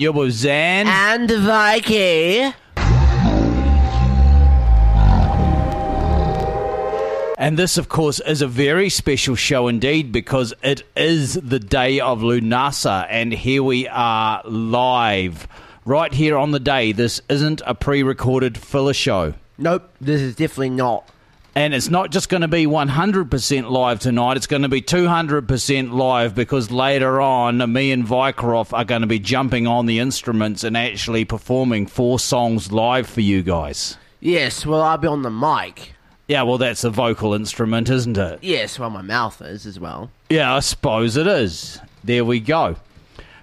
With Xan. And Vikey. And this, of course, is a very special show indeed because it is the day of Lunasa, and here we are live, right here on the day. This isn't a pre recorded filler show. Nope, this is definitely not. And it's not just going to be 100% live tonight, it's going to be 200% live because later on, me and Vycroft are going to be jumping on the instruments and actually performing four songs live for you guys. Yes, well, I'll be on the mic. Yeah, well, that's a vocal instrument, isn't it? Yes, well, my mouth is as well. Yeah, I suppose it is. There we go.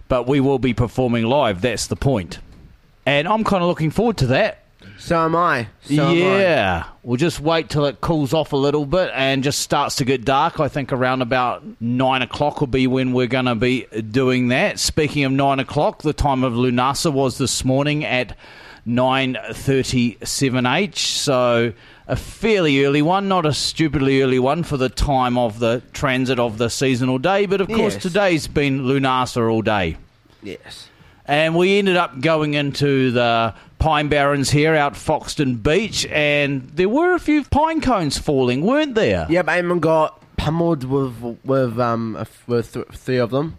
But we will be performing live, that's the point. And I'm kind of looking forward to that. So am I. So yeah. We'll just wait till it cools off a little bit and just starts to get dark. I think around about nine o'clock will be when we're going to be doing that. Speaking of nine o'clock, the time of Lunasa was this morning at 9.37h. So a fairly early one, not a stupidly early one for the time of the transit of the seasonal day. But of course, Yes. today's been Lunasa all day. Yes. And we ended up going into the Pine Barrens here out Foxton Beach, and there were a few pine cones falling, weren't there? Yep, Eamon got pummeled with with um with th- three of them.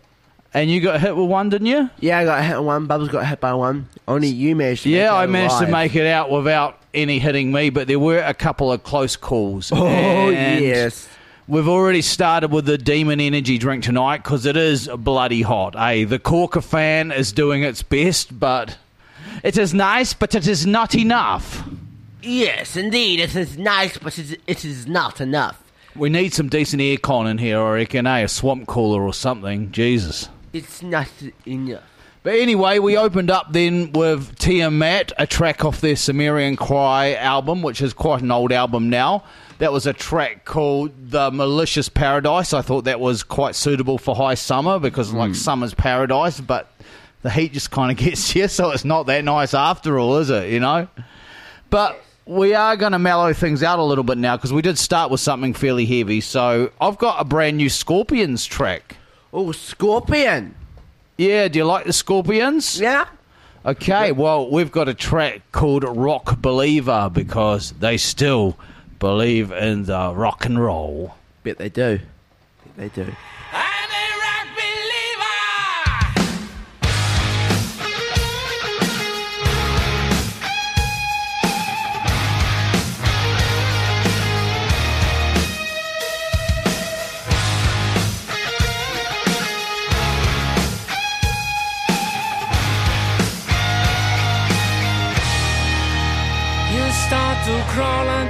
And you got hit with one, didn't you? Yeah, I got hit with one. Bubbles got hit by one. Only you managed to. make Yeah, I managed to make it out without any hitting me, but there were a couple of close calls. Oh yes. We've already started with the Demon Energy drink tonight because it is bloody hot. Eh? The Corker fan is doing its best, but it is nice, but it is not enough. Yes, indeed. It is nice, but it, it is not enough. We need some decent aircon in here, I reckon, eh? A swamp cooler or something. Jesus. It's not enough. But anyway, we opened up then with Tiamat, a track off their Sumerian Cry album, which is quite an old album now. That was a track called The Malicious Paradise. I thought that was quite suitable for high summer because, like, hmm. summer's paradise, but the heat just kind of gets you, so it's not that nice after all, is it? You know? But we are going to mellow things out a little bit now because we did start with something fairly heavy. So I've got a brand new Scorpions track. Oh, Scorpion. Yeah, do you like the Scorpions? Yeah. Okay, well, we've got a track called Rock Believer because they still believe in the rock and roll. Bet they do. Bet they do.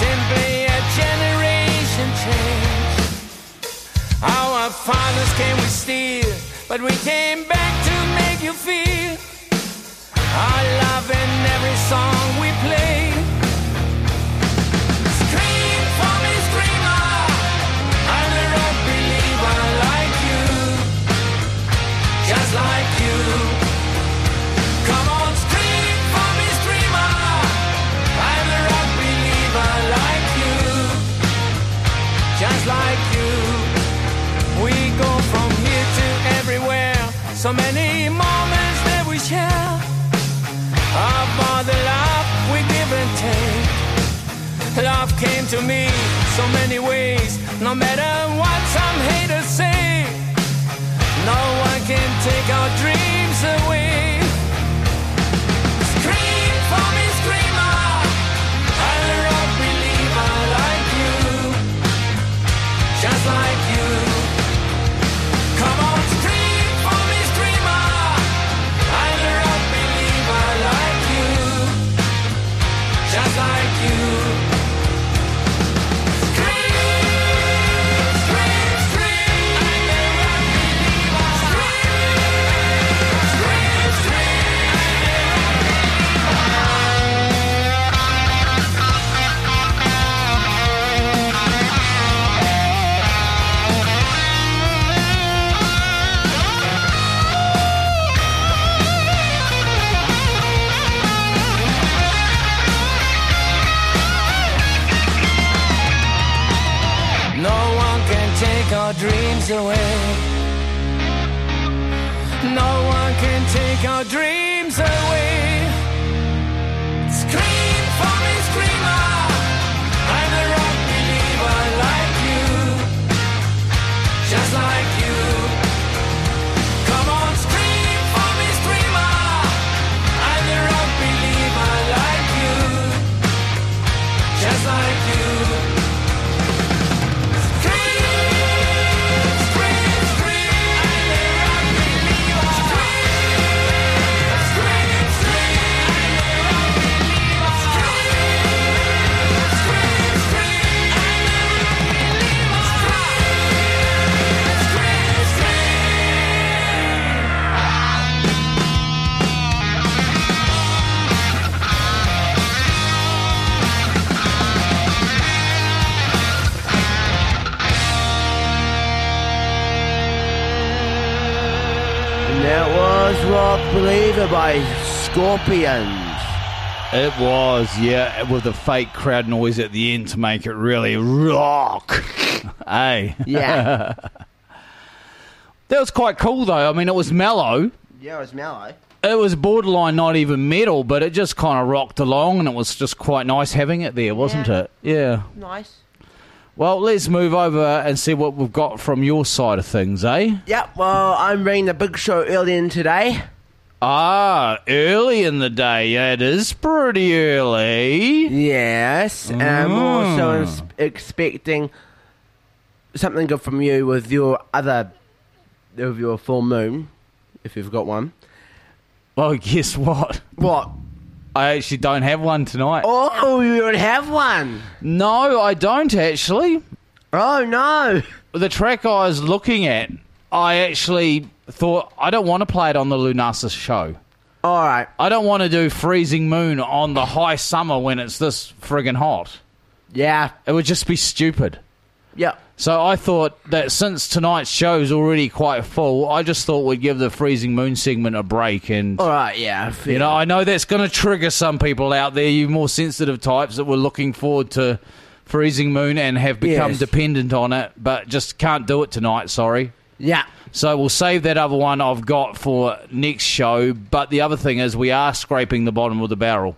Simply a generation change. Our fathers came with steel, but we came back to make you feel our love in every song we play. So many moments that we share. Of all the love we give and take. Love came to me so many ways. No matter what some haters say, no one can take our dreams dreams away. No one can take our dreams away. Scream for me, Rock by Scorpions. It was, yeah, with the fake crowd noise at the end to make it really rock. hey. Yeah. That was quite cool, though. I mean, it was mellow. yeah, it was mellow. It was borderline not even metal, but it just kind of rocked along, and it was just quite nice having it there, wasn't Yeah. it? Yeah. Nice. Well, let's move over and see what we've got from your side of things, eh? Yep, well, I'm bringing the big show early in today. Ah, early in the day. Yeah, it is pretty early. Yes, and I'm also Mm. ins- expecting something good from you with your other, with your full moon, if you've got one. Well, guess what? What? I actually don't have one tonight. Oh, you don't have one. No, I don't actually. Oh no. The track I was looking at, I actually thought I don't want to play it on the Lunasa show. All right. I don't want to do Freezing Moon on the high summer when it's this friggin' hot. Yeah. It would just be stupid. Yeah. So I thought that since tonight's show's already quite full, I just thought we'd give the Freezing Moon segment a break. And, All right. Yeah. you know, I know that's going to trigger some people out there, you more sensitive types that were looking forward to Freezing Moon and have become Yes. dependent on it, but just can't do it tonight, sorry. Yeah. So we'll save that other one I've got for next show. But the other thing is, we are scraping the bottom of the barrel.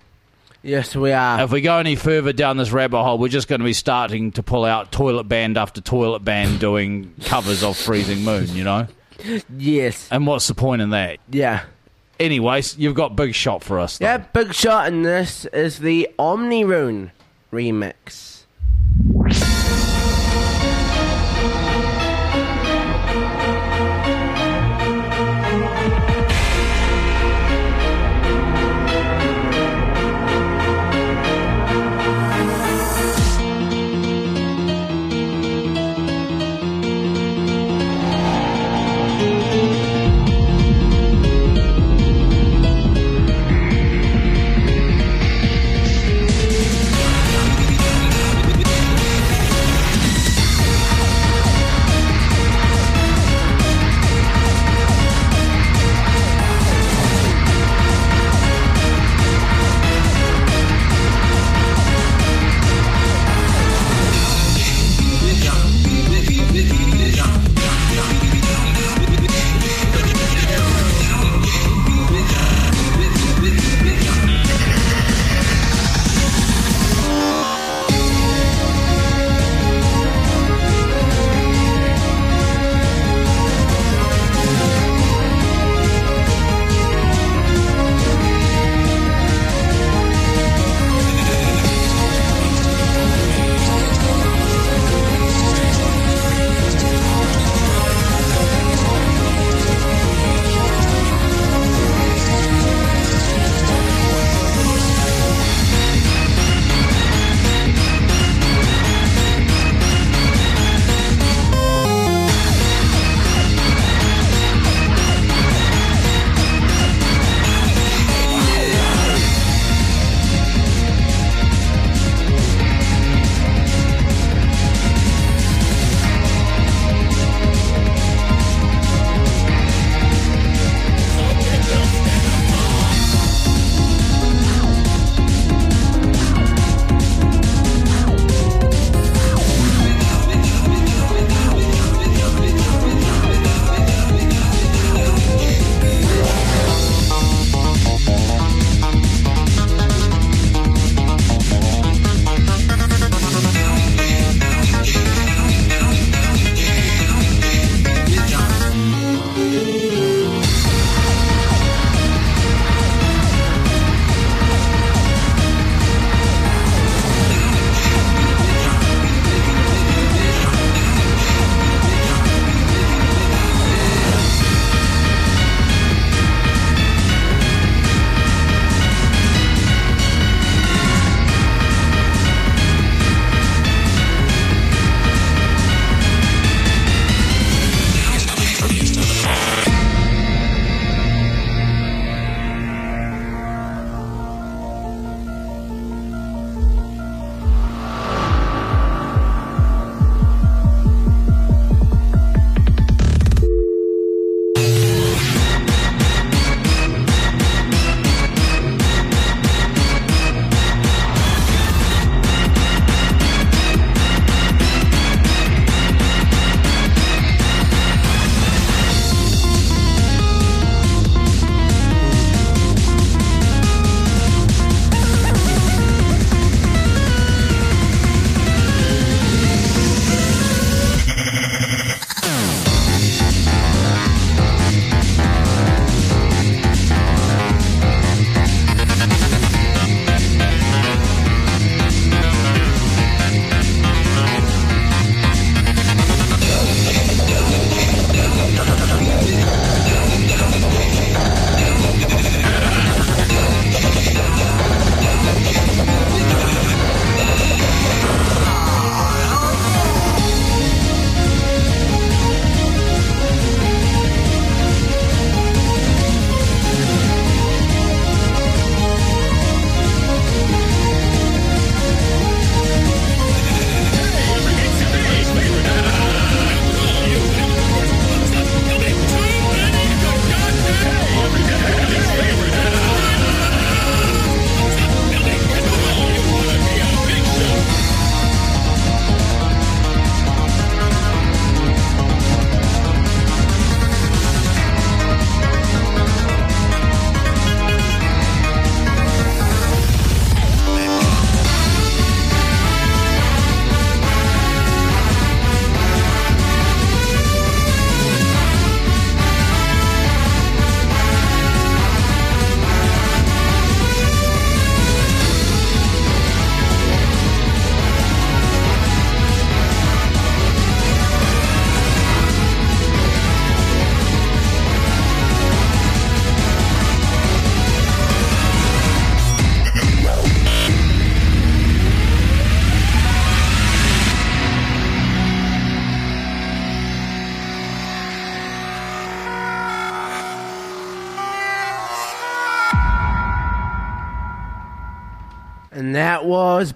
Yes, we are. If we go any further down this rabbit hole, we're just going to be starting to pull out toilet band after toilet band doing covers of Freezing Moon, you know? Yes. And what's the point in that? Yeah. Anyways, you've got big shot for us. Though. Yeah. Big shot in this is the Omni Rune remix.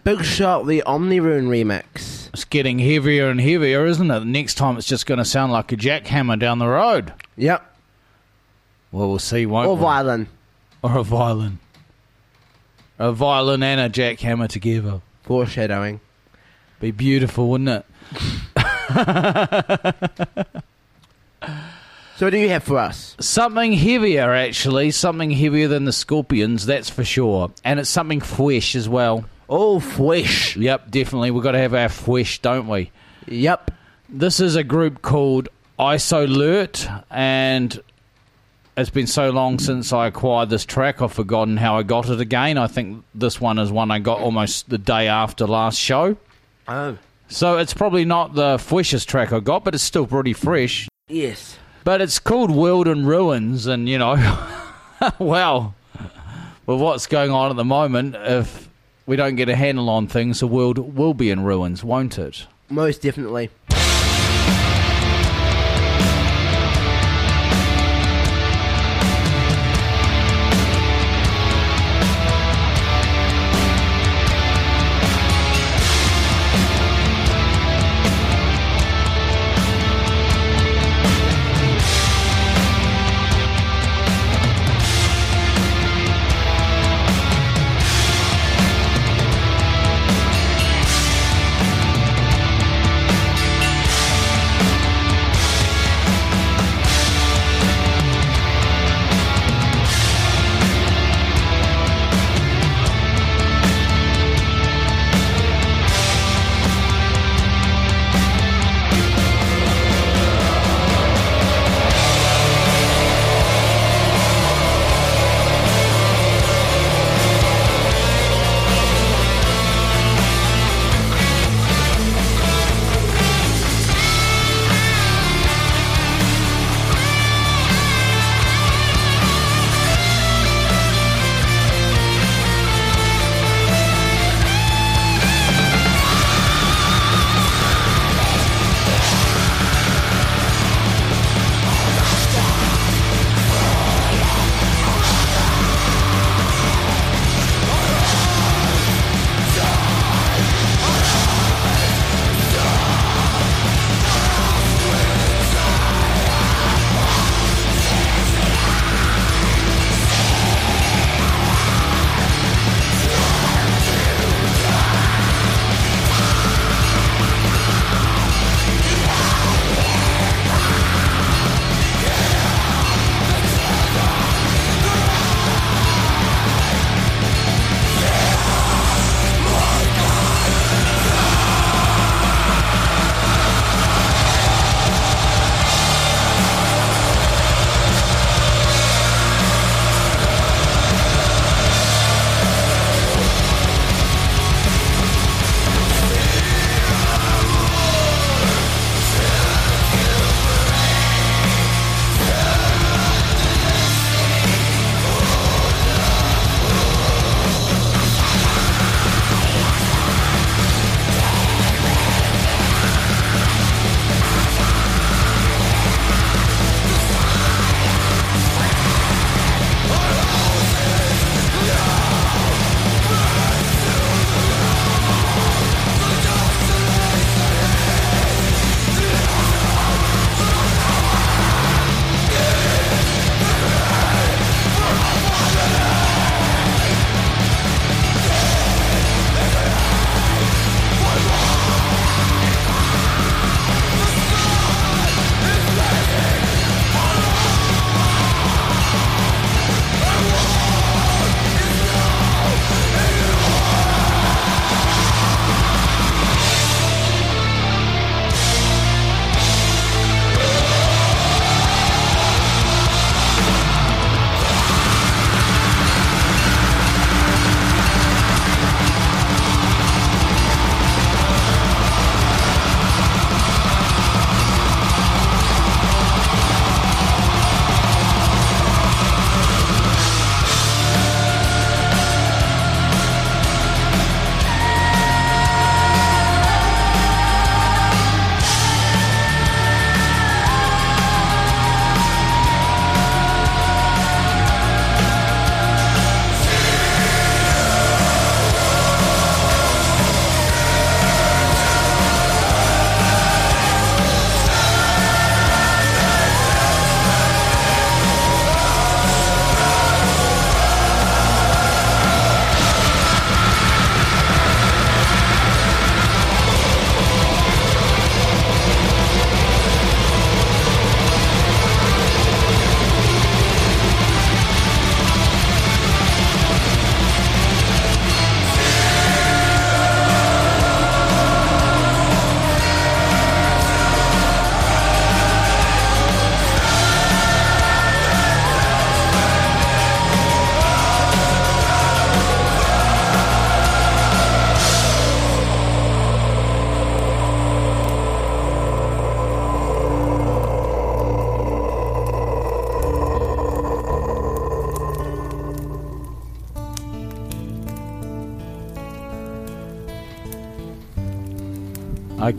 Big Shot, the Omni Rune remix. It's getting heavier and heavier, isn't it? Next time it's just going to sound like a jackhammer down the road. Yep. Well, we'll see, won't Or we? violin. Or a violin. A violin and a jackhammer together. Foreshadowing. Be beautiful, wouldn't it? So what do you have for us? Something heavier, actually. Something heavier than the Scorpions, that's for sure. And it's something fresh as well. Oh, Fwish. Yep, definitely. We've got to have our fresh, don't we? Yep. This is a group called Isolert, and it's been so long since I acquired this track, I've forgotten how I got it again. I think this one is one I got almost the day after last show. Oh. So it's probably not the freshest track I got, but it's still pretty fresh. Yes. But it's called World in Ruins, and you know, well, with what's going on at the moment, if we don't get a handle on things, the world will be in ruins, won't it? Most definitely.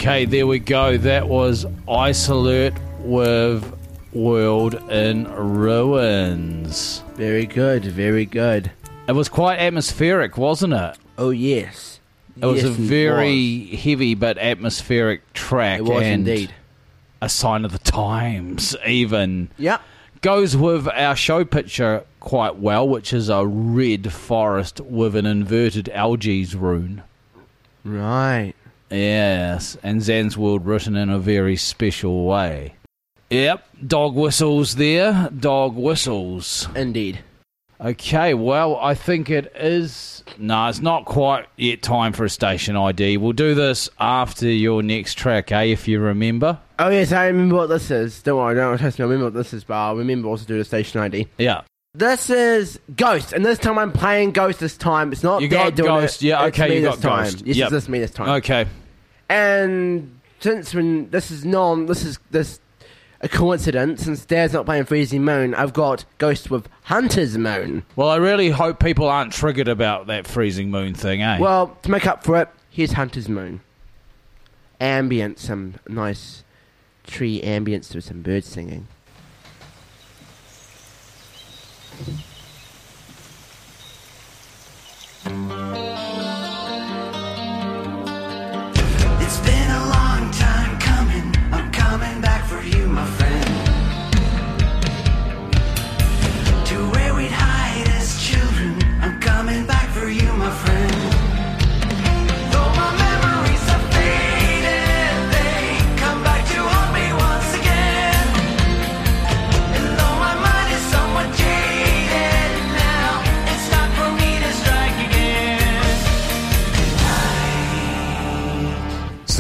Okay, there we go. That was Isolate with World in Ruins. Very good, very good. It was quite atmospheric, wasn't it? Oh yes, It was Yes, a very heavy but atmospheric track. It was, indeed. A sign of the times, even. Yep. Goes with our show picture quite well, which is a red forest with an inverted Algiz rune. Right. Yes, and Xan's World written in a very special way. Yep, dog whistles there. Dog whistles. Indeed. Okay, well, I think it is. No, it's not quite yet time for a station ID. We'll do this after your next track, eh? If you remember. Oh yes, I remember what this is. Don't worry, don't trust me. I remember what this is, but I'll remember also to do the station ID. Yeah. This is Ghost, and this time I'm playing Ghost. This time it's not You Dad got doing Ghost, it, yeah, it's okay, me you this got time. Ghost, Yes, yep. it's this me this time. Okay. And since when this is non, this is this a coincidence. Since Dad's not playing Freezing Moon, I've got Ghost with Hunter's Moon. Well, I really hope people aren't triggered about that freezing moon thing, eh? Well, to make up for it, here's Hunter's Moon. Ambient, some nice tree ambience with some birds singing. thank you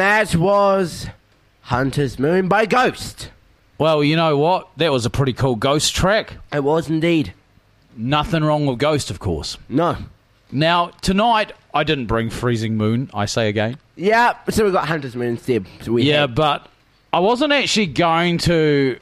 that was Hunter's Moon by Ghost. well, you know what? That was a pretty cool ghost track. It was indeed. Nothing wrong with Ghost, of course. No. Now, tonight, I didn't bring Freezing Moon, I say again. Yeah, so we got Hunter's Moon instead. So Yeah, had- but I wasn't actually going to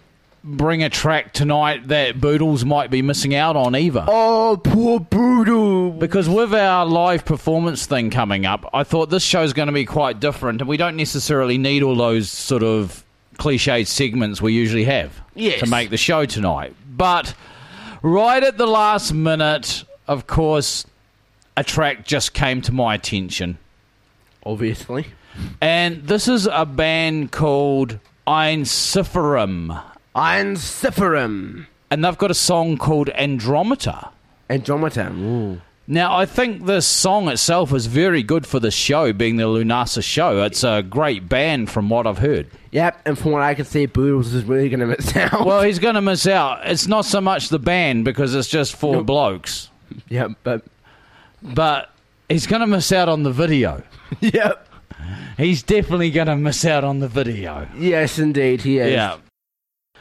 bring a track tonight that Boodles might be missing out on either. Oh, poor Boodle. Because with our live performance thing coming up, I thought this show's going to be quite different, and we don't necessarily need all those sort of cliched segments we usually have Yes. to make the show tonight. But right at the last minute, of course, a track just came to my attention. Obviously. And this is a band called Ensiferum. Ensiferum. And they've got a song called Andromeda. Andromeda. Ooh. Now, I think this song itself is very good for the show, being the Lunasa show. It's a great band from what I've heard. Yep, and from what I can see, Boodles is really going to miss out. Well, he's going to miss out. It's not so much the band because it's just four Nope. blokes, yep, but but he's going to miss out on the video. yep. He's definitely going to miss out on the video. Yes, indeed, he is. Yeah.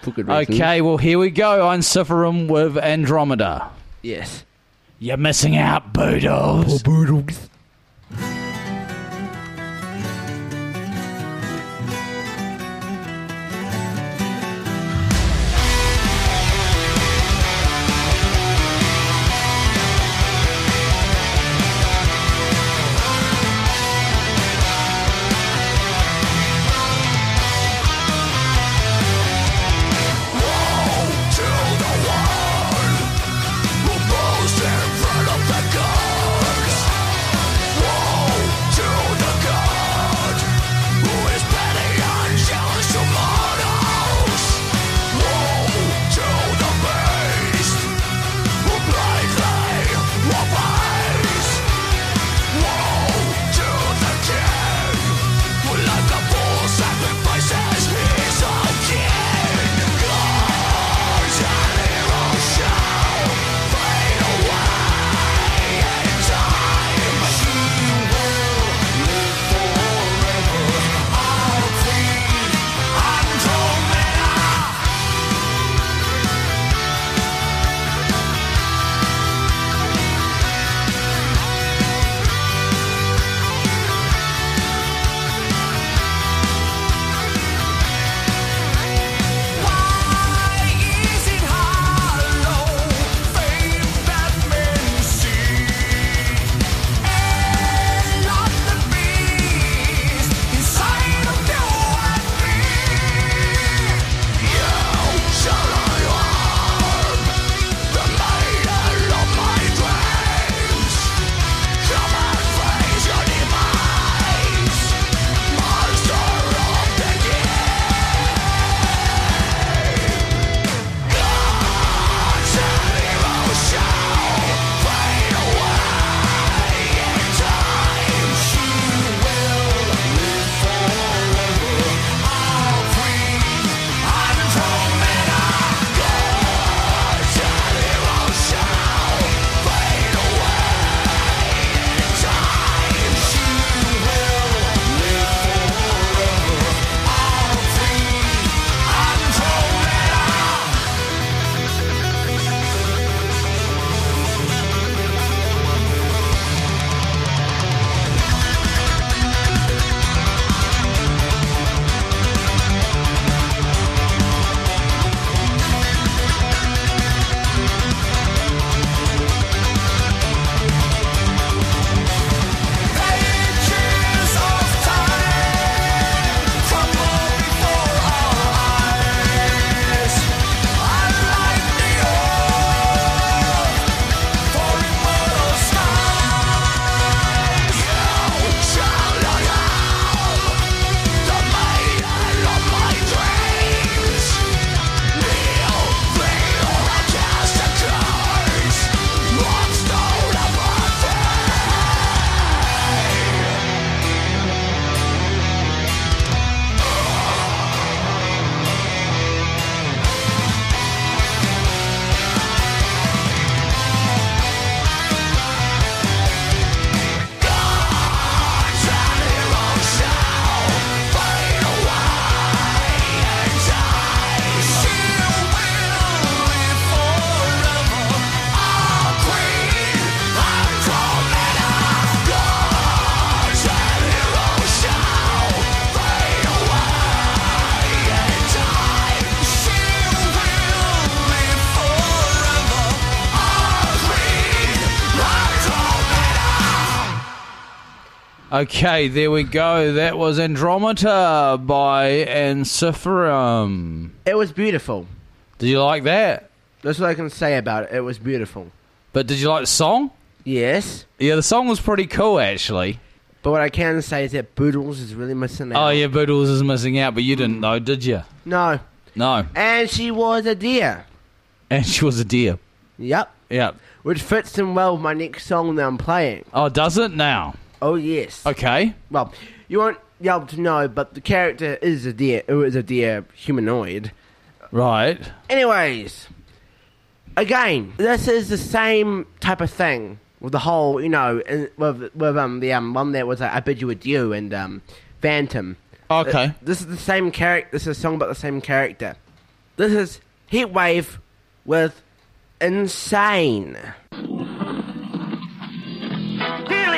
For good reason. Okay, well, here we go. I'm Ensiferum with Andromeda. Yes. You're missing out, Boodles. Boodles. Okay, there we go. That was Andromeda by Ensiferum. It was beautiful. Did you like that? That's what I can say about it. It was beautiful. But did you like the song? Yes. Yeah, the song was pretty cool actually. But what I can say is that Boodles is really missing oh, out. Oh yeah, Boodles is missing out, but you didn't know, did you? No. No. And she was a deer. And she was a deer. Yep. Yep. Which fits in well with my next song that I'm playing. Oh, does it now? Oh, yes. Okay. Well, you won't be able to know, but the character is a deer. It was a deer humanoid. Right. Anyways, again, this is the same type of thing with the whole, you know, in, with, with um the um one that was uh, I bid you adieu and um Phantom. Okay. Uh, this is the same character. This is a song about the same character. This is Heatwave with Insane.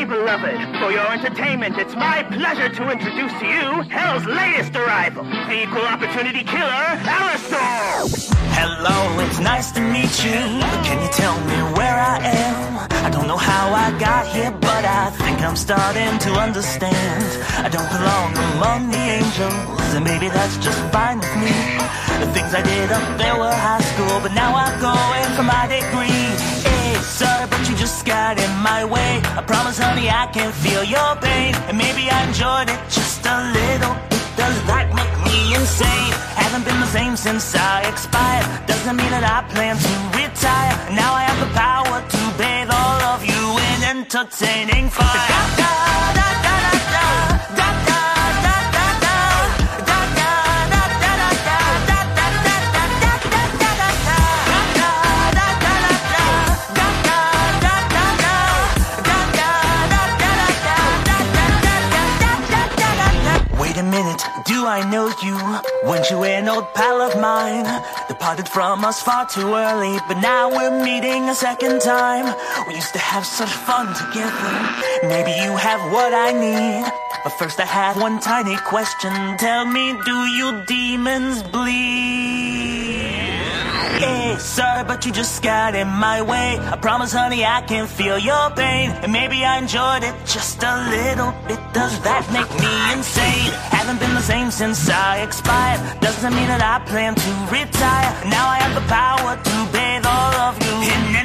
Beloved, for your entertainment, it's my pleasure to introduce to you Hell's latest arrival, the equal opportunity killer, Alastor! Hello, it's nice to meet you. Can you tell me where I am? I don't know how I got here, but I think I'm starting to understand. I don't belong among the angels, and maybe that's just fine with me. The things I did up there were high school, but now I'm going for my degree. Sorry, but you just got in my way. I promise, honey, I can feel your pain, and maybe I enjoyed it just a little bit. Does that make me insane? Haven't been the same since I expired. Doesn't mean that I plan to retire. Now I have the power to bathe all of you in entertaining fire. Do I know you? Weren't you an old pal of mine? Departed from us far too early, but now we're meeting a second time. We used to have such fun together. Maybe you have what I need. But first I have one tiny question. Tell me, do you demons bleed? Hey, sorry, but you just got in my way. I promise, honey, I can feel your pain. And maybe I enjoyed it just a little bit. Does that make me insane? Haven't been the same since I expired. Doesn't mean that I plan to retire. Now I have the power to bathe all of you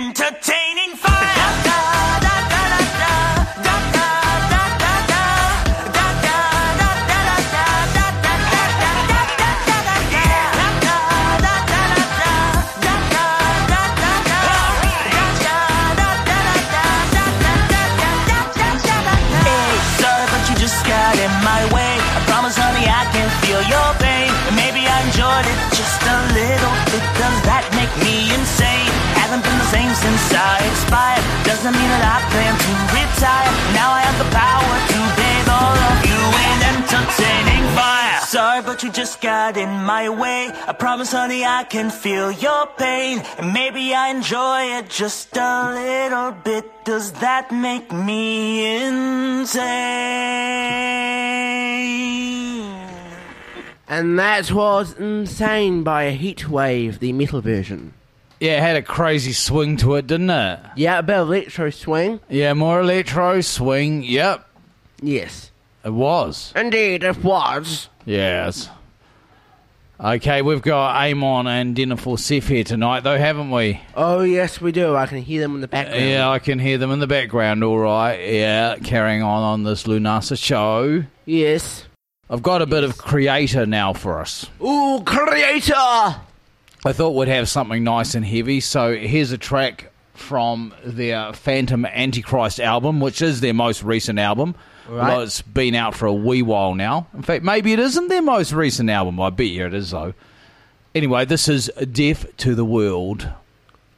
but you just got in my way. I promise, honey, I can feel your pain. And maybe I enjoy it just a little bit. Does that make me insane? And that was Insane by a Heatwave, the metal version. Yeah, it had a crazy swing to it, didn't it? Yeah, a bit of electro swing. Yeah, more electro swing. Yep, Yes. It was. Indeed, it was. Yes. Okay, we've got Amon and Dinner for Seth here tonight, though, haven't we? Oh, yes, we do. I can hear them in the background. Yeah, I can hear them in the background, all right. Yeah, carrying on on this Lunasa show. Yes. I've got a bit of Kreator now for us. Ooh, Kreator! I thought we'd have something nice and heavy, so here's a track from their Phantom Antichrist album, which is their most recent album. Right. Although it's been out for a wee while now. In fact, maybe it isn't their most recent album. I bet you it is, though. Anyway, this is Deaf to the World.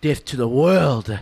Death to the world.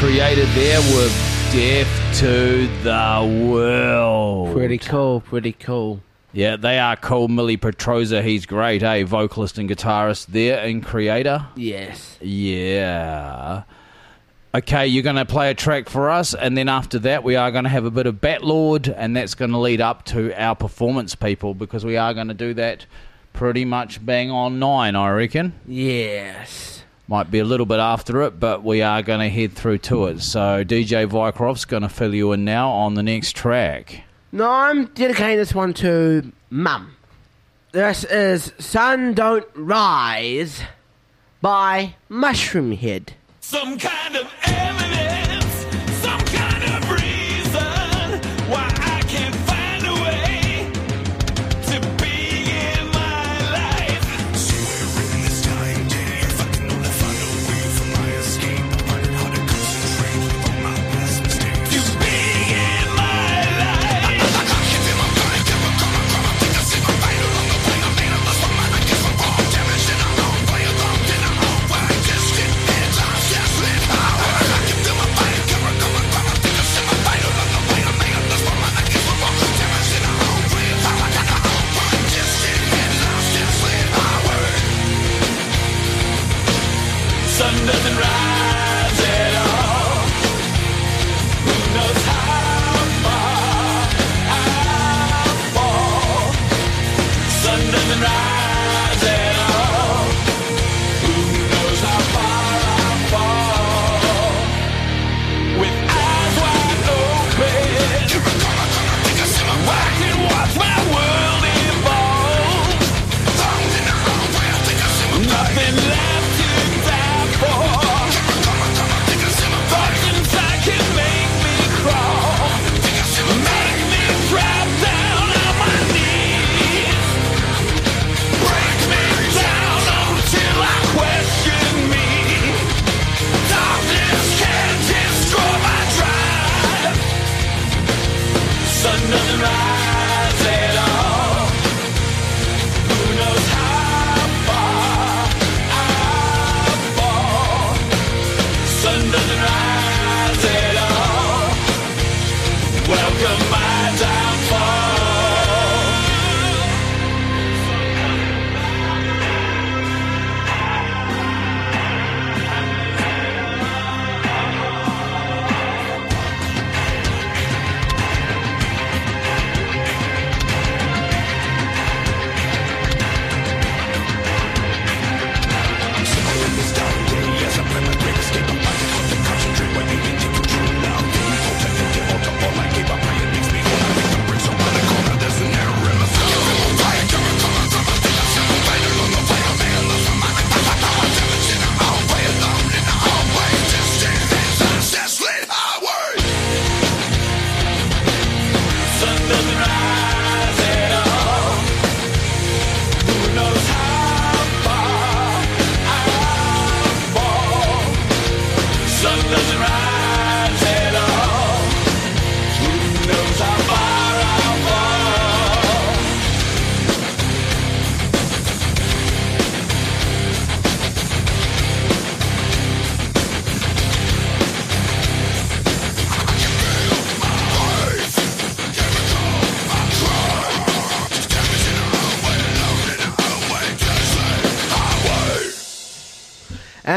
Created there were Deaf to the World. Pretty cool, pretty cool. Yeah, they are cool. Mille Petrozza, he's great, eh? Vocalist and guitarist there and Kreator. Yes. Yeah. Okay, you're going to play a track for us, and then after that, we are going to have a bit of Batlord, and that's going to lead up to our performance people because we are going to do that pretty much bang on nine, I reckon. Yes. Might be a little bit after it, but we are going to head through to it. So DJ Vycroft's going to fill you in now on the next track. No, I'm dedicating this one to Mum. This is Sun Don't Rise by Mushroomhead. Some kind of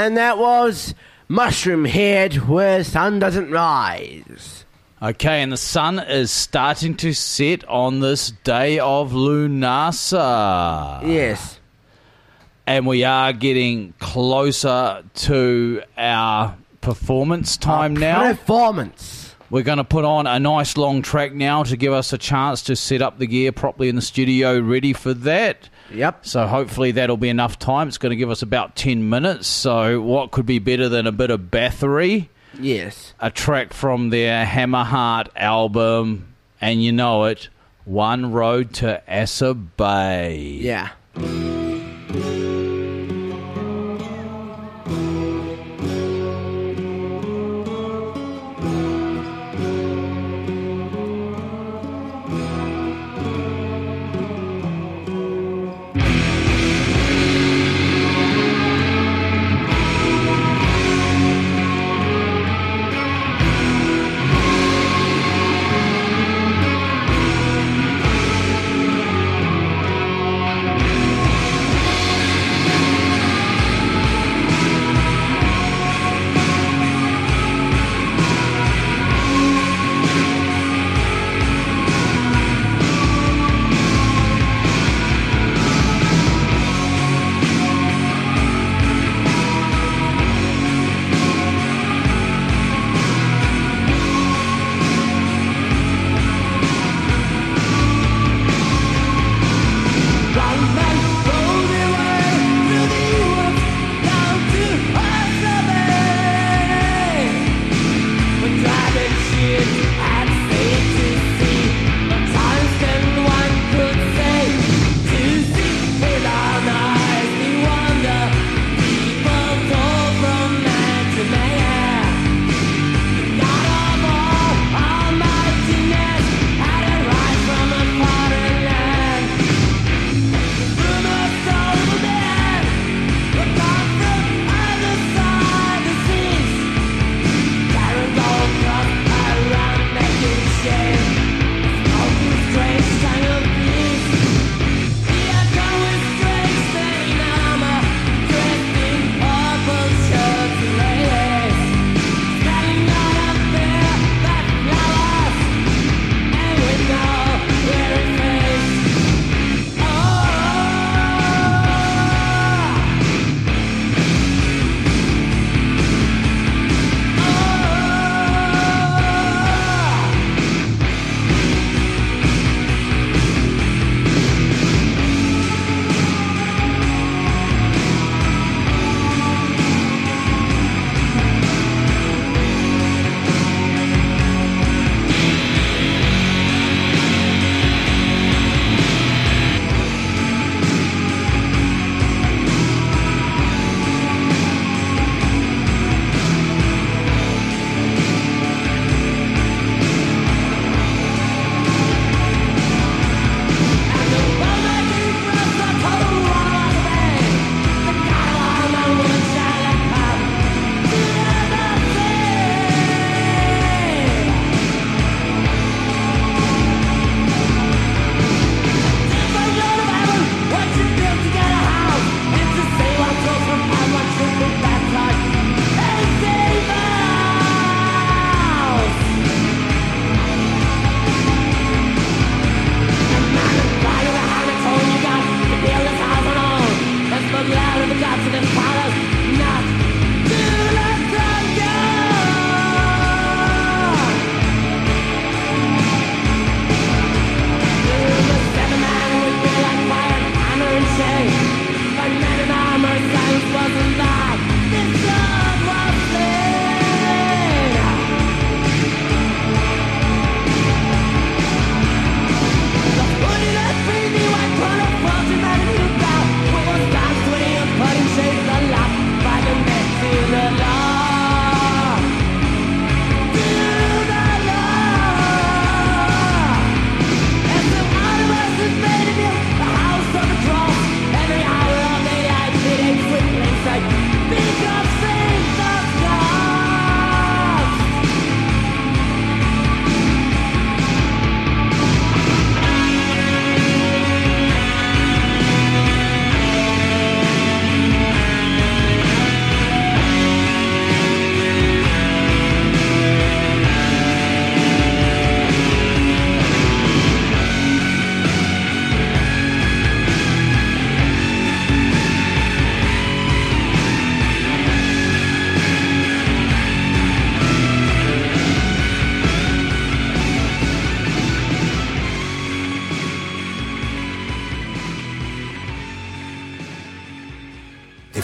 And that was Mushroomhead where Sun Doesn't Rise. Okay, and the sun is starting to set on this day of Lunasa. Yes. And we are getting closer to our performance time now. Performance. We're going to put on a nice long track now to give us a chance to set up the gear properly in the studio, ready for that. Yep. So hopefully that'll be enough time. It's going to give us about 10 minutes. So what could be better than a bit of Bathory? Yes. A track from their Hammerheart album, and you know it, One Rode to Asa Bay. Yeah.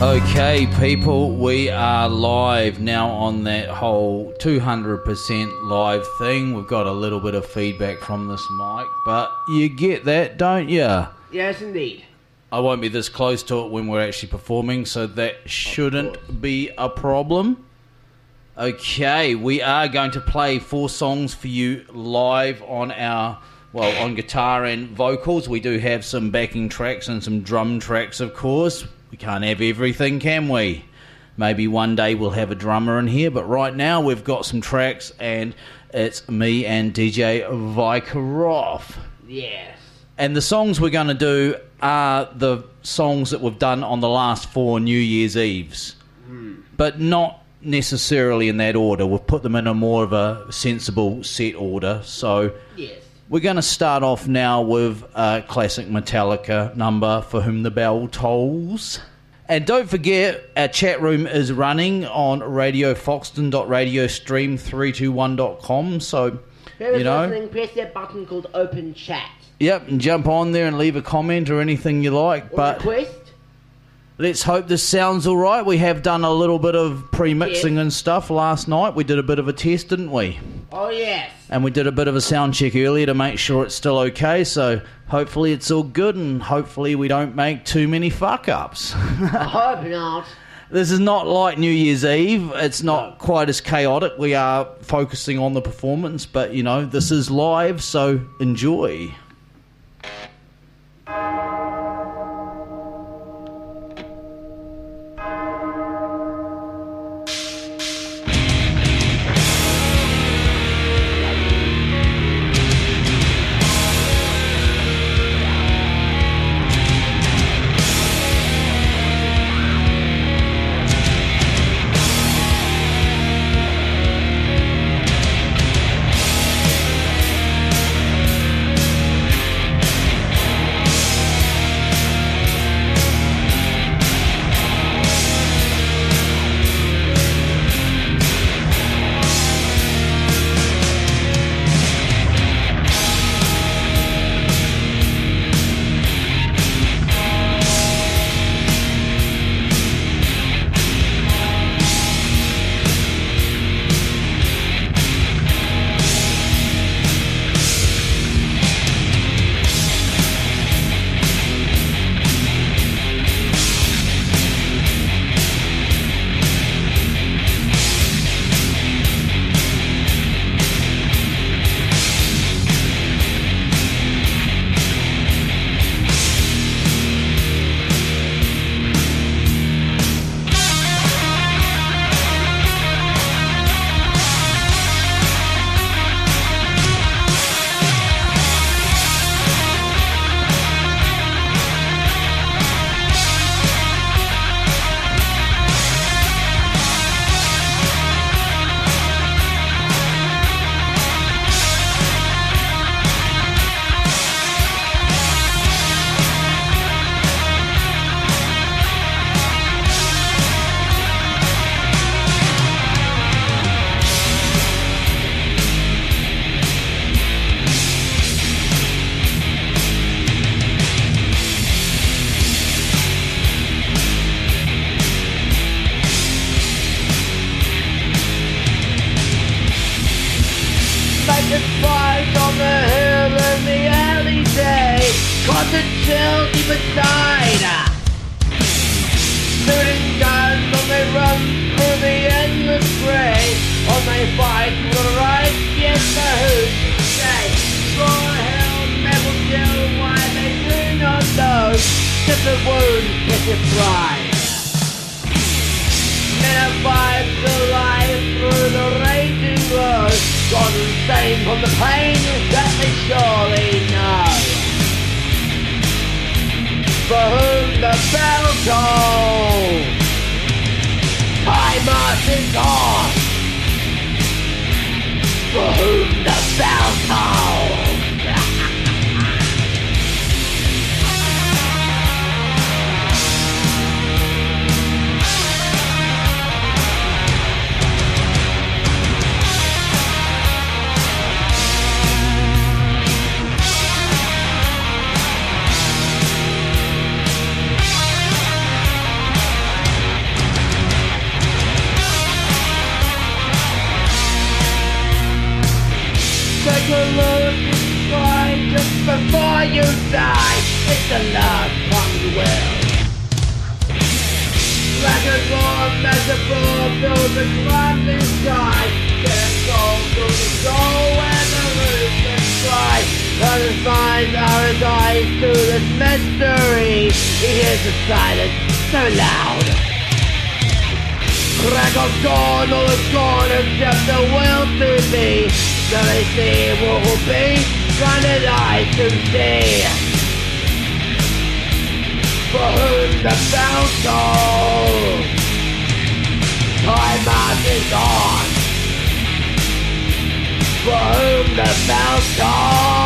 Okay, people, we are live now on that whole 200% live thing. We've got a little bit of feedback from this mic, but you get that, don't you? Yes, indeed. I won't be this close to it when we're actually performing, so that shouldn't be a problem. Okay, we are going to play four songs for you live on our well on guitar and vocals. We do have some backing tracks and some drum tracks, of course. We can't have everything, can we? Maybe one day we'll have a drummer in here, but right now we've got some tracks, and it's me and DJ Vikarov. Yes. And the songs we're going to do are the songs that we've done on the last four New Year's Eves, hmm. but not necessarily in that order. We've put them in a more of a sensible set order. So Yes. We're going to start off now with a classic Metallica number, For Whom the Bell Tolls. And don't forget, our chat room is running on radiofoxton.radiostream321.com. So, Whoever's you know. listening, press that button called Open Chat. Yep, and jump on there and leave a comment or anything you like. Or But request. Let's hope this sounds all right. We have done a little bit of pre-mixing Yes. and stuff last night. We did a bit of a test, didn't we? Oh, yes. And we did a bit of a sound check earlier to make sure it's still okay. So hopefully it's all good, and hopefully we don't make too many fuck ups. I hope not. this is not like New Year's Eve. It's not quite as chaotic. We are focusing on the performance, but you know this is live, so enjoy. From the pain that they surely know. For whom the bell tolls High march is on. For whom before you die. It's the last you will. Like a raw metaphor through the crumbling sky. Get soul through the soul where the roof dry. Let us find our eyes to this mystery. He hears the silence so loud. Crack of dawn, all is gone except the will to be. So they see will be, blinded eyes to see. For whom the bell tolls, time marches on. For whom the bell tolls.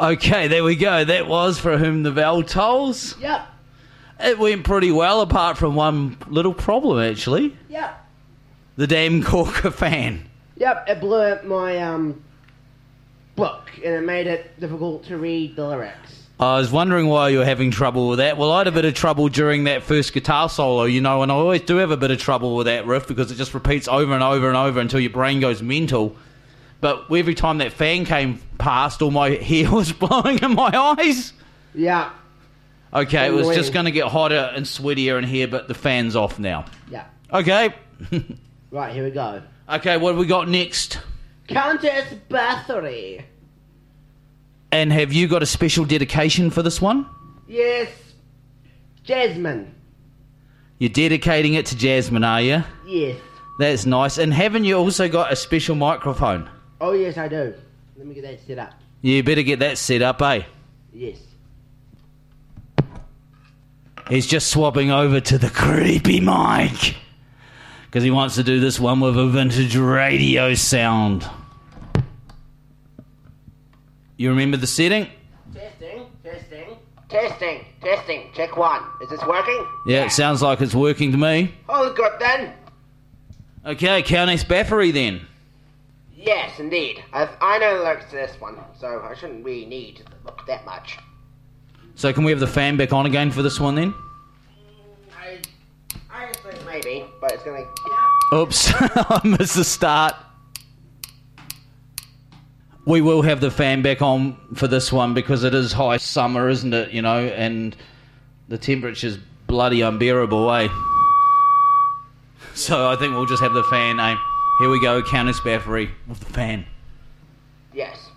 Okay, there we go. That was for whom the bell tolls. Yep, It went pretty well, apart from one little problem, actually. yep, The damn Corker fan. yep. It blew up my um book and it made it difficult to read the lyrics. I was wondering why you were having trouble with that. Well, I had a bit of trouble during that first guitar solo, you know, and I always do have a bit of trouble with that riff because it just repeats over and over and over until your brain goes mental. But every time that fan came past, all my hair was blowing in my eyes. Yeah, Okay, it was just going to get hotter and sweatier in here, but the fan's off now. yeah. Okay. Right, here we go. okay, what have we got next? Countess Bathory. And have you got a special dedication for this one? Yes. Jasmine. You're dedicating it to Jasmine, are you? Yes. That's nice. And haven't you also got a special microphone? Oh, yes, I do. Let me get that set up. You better get that set up, eh? Yes. He's just swapping over to the creepy mic. Because he wants to do this one with a vintage radio sound. You remember the setting? Testing, testing. Testing, testing. Check one. Is this working? Yeah, it sounds like it's working to me. All good then. Okay, Countess Baffery then. Yes, indeed. I've, I know the lyrics to this one, so I shouldn't really need to look that much. So can we have the fan back on again for this one then? I, I think maybe, but it's gonna. Oops, I missed the start. We will have the fan back on for this one because it is high summer, isn't it? You know, and the temperature's bloody unbearable, eh? So I think we'll just have the fan, eh? Here we go, Countess Baffery with the fan. Yes.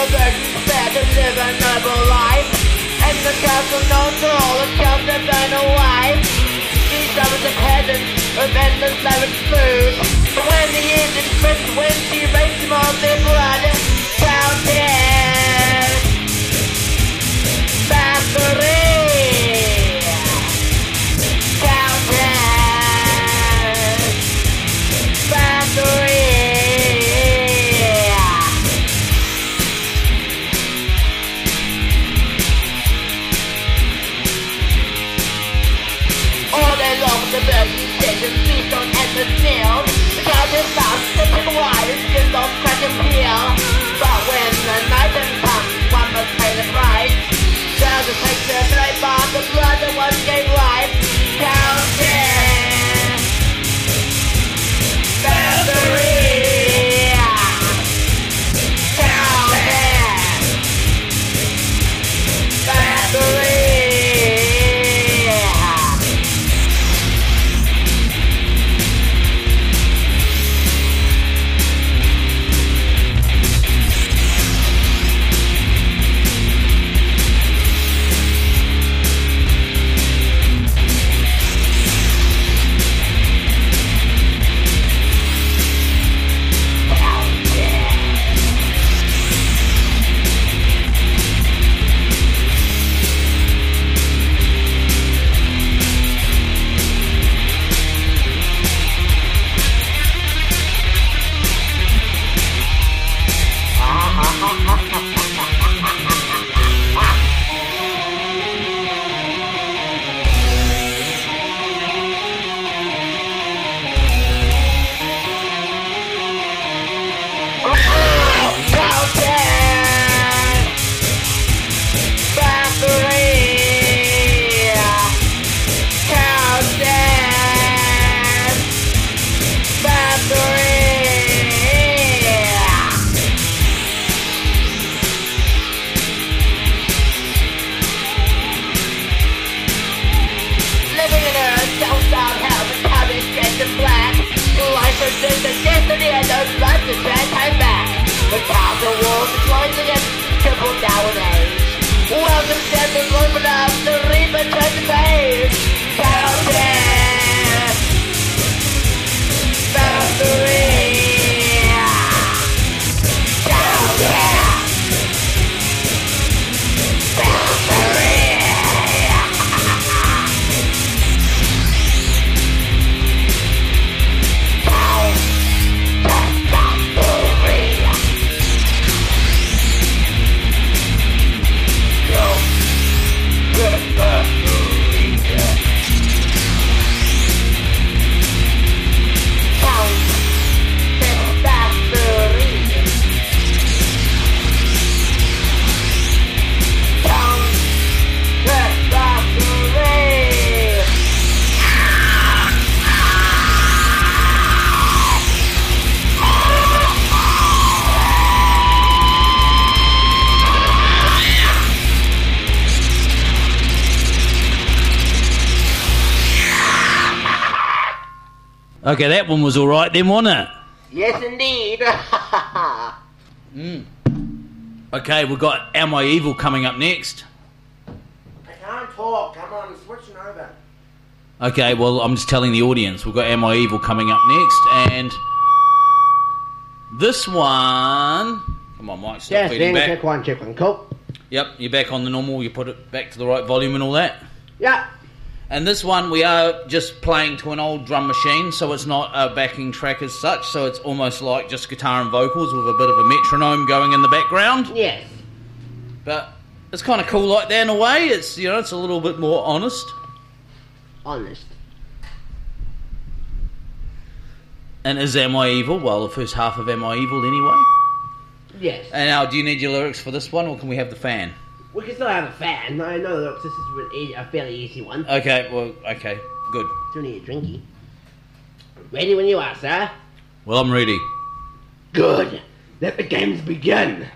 Into the to live a noble life. And the castle known to all the counts have been away. She summons a peasant with endless lavish food. But when the end is spent, when she rapes them of their blood, Countess the the crack and peel. But when the one must pay the price. The the blood that once gave life. Counting. Battery. Okay, that one was all right then, wasn't it? Yes, indeed. Hmm. Okay, we've got Am I Evil coming up next. I can't talk. Come on, switching over. Okay, well, I'm just telling the audience we've got Am I Evil coming up next, and this one. Come on, Mike, stop Yes, feeding back. check one, check one. Cool. Yep, you're back on the normal. You put it back to the right volume and all that. Yeah. And this one, we are just playing to an old drum machine, so it's not a backing track as such. So it's almost like just guitar and vocals with a bit of a metronome going in the background. Yes. But it's kind of cool like that in a way. It's you know, it's a little bit more honest. Honest. And is Am I Evil? Well, the first half of Am I Evil anyway. Yes. And now, do you need your lyrics for this one, or can we have the fan? We can still have a fan. I know that this is an e- a fairly easy one. Okay, well, okay, good. Still need a drinky. Ready when you are, sir. Well, I'm ready. Good. Let the games begin.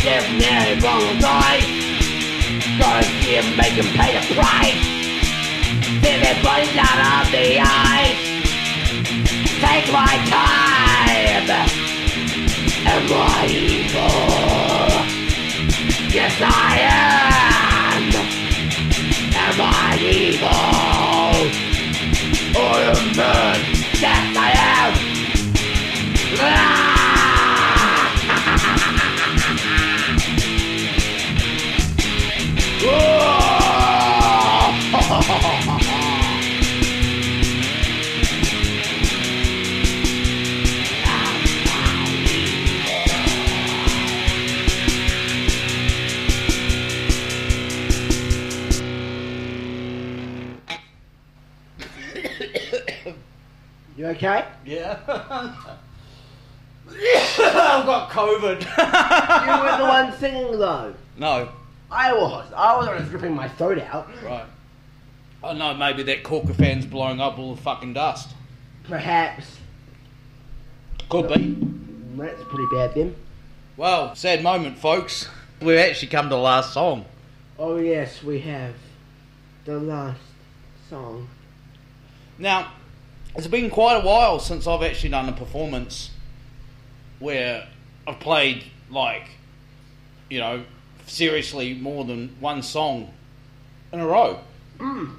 Death now wrong. Gotta see him make him pay the price. Bodies out of the eyes. Take my time. Am I evil? Yes, I am. Am I evil? I am man. Yes, I am. Ah! Okay? Yeah. I've got COVID. You were the one singing though. no. I was. I was ripping my throat out. Right. Oh no, maybe that Corker fan's blowing up all the fucking dust. Perhaps. Could be. That's pretty bad then. Well, sad moment, folks. We've actually come to the last song. Oh yes, we have the last song. Now, it's been quite a while since I've actually done a performance where I've played, like, you know, seriously more than one song in a row. Mm.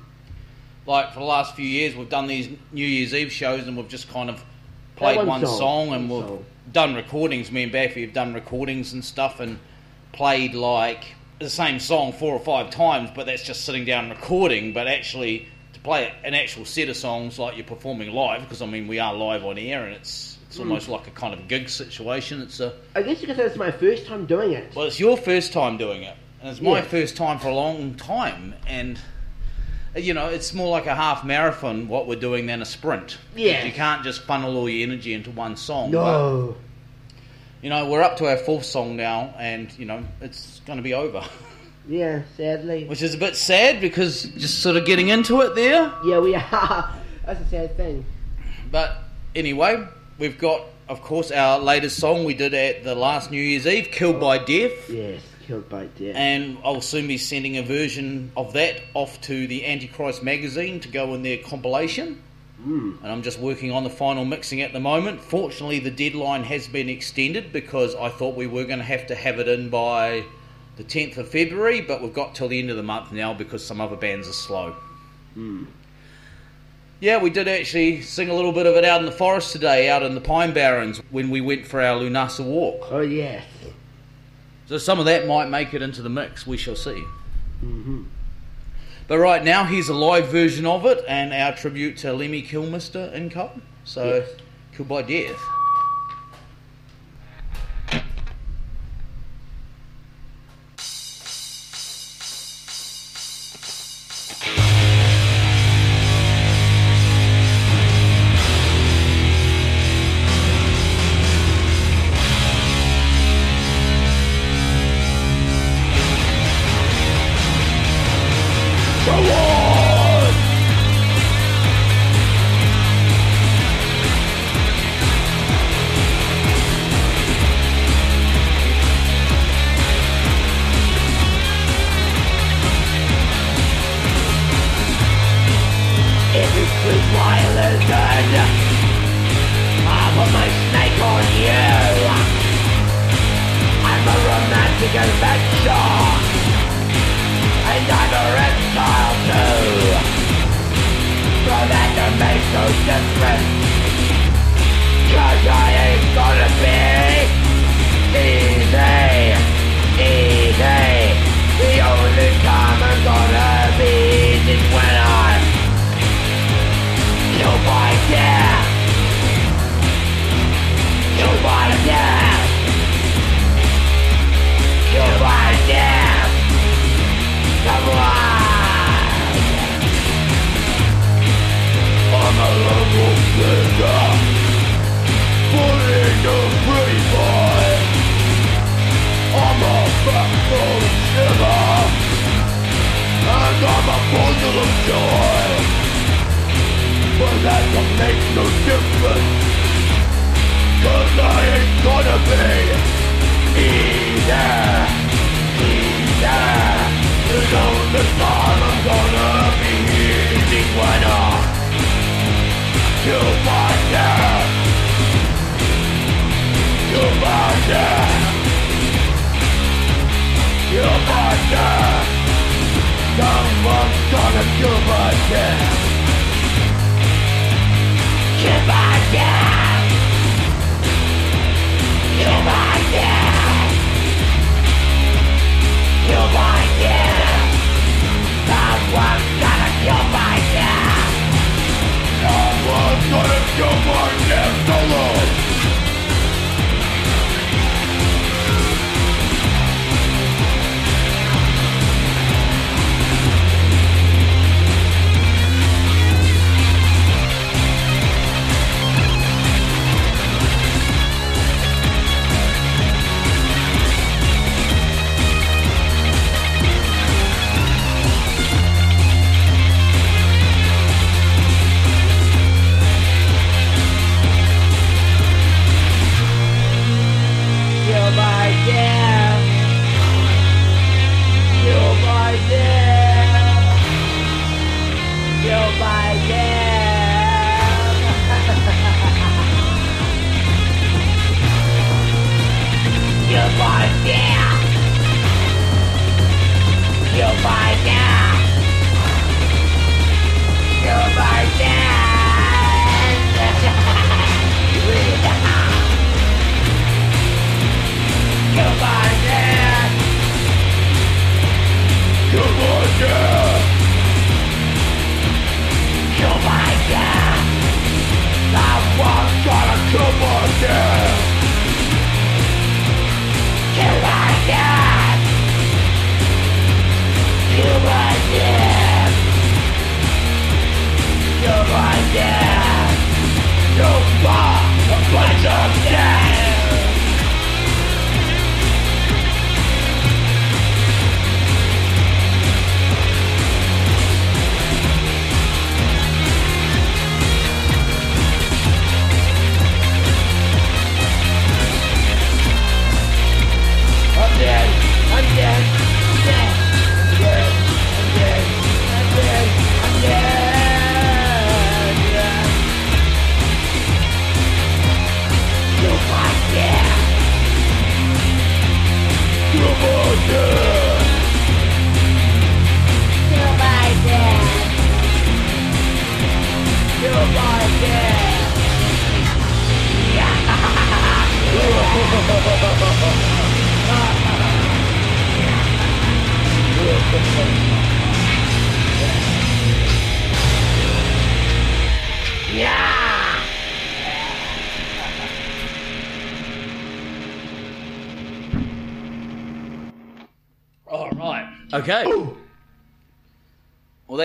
Like, for the last few years, we've done these New Year's Eve shows and we've just kind of played one one, song, song, and one we've song. done recordings. Me and Baffy have done recordings and stuff and played, like, the same song four or five times, but that's just sitting down and recording. But actually, play an actual set of songs like you're performing live, because I mean we are live on air, and it's it's Hmm. almost like a kind of gig situation. It's a I guess you could say it's my first time doing it. well, it's your first time doing it, and it's my Yeah. first time for a long time, and. You know, it's more like a half marathon what we're doing than a sprint. Yeah. You can't just funnel all your energy into one song. but- No. you know, we're up to our fourth song now, and you know, it's going to be over, Yeah, sadly. which is a bit sad because just sort of getting into it there. Yeah, we are. That's a sad thing. But anyway, we've got, of course, our latest song we did at the last New Year's Eve, "Killed by Death," Yes, killed by death. and I'll soon be sending a version of that off to the Antichrist magazine to go in their compilation. Hmm. And I'm just working on the final mixing at the moment. Fortunately, the deadline has been extended because I thought we were going to have to have it in by the 10th of February, but we've got till the end of the month now because some other bands are slow. Hmm. Yeah, we did actually sing a little bit of it out in the forest today, out in the Pine Barrens, when we went for our Lunasa walk. oh yes. So some of that might make it into the mix. We shall see. Mm-hmm. But right now, here's a live version of it and our tribute to Lemmy Kilmister and Co. So, Yes. By Death.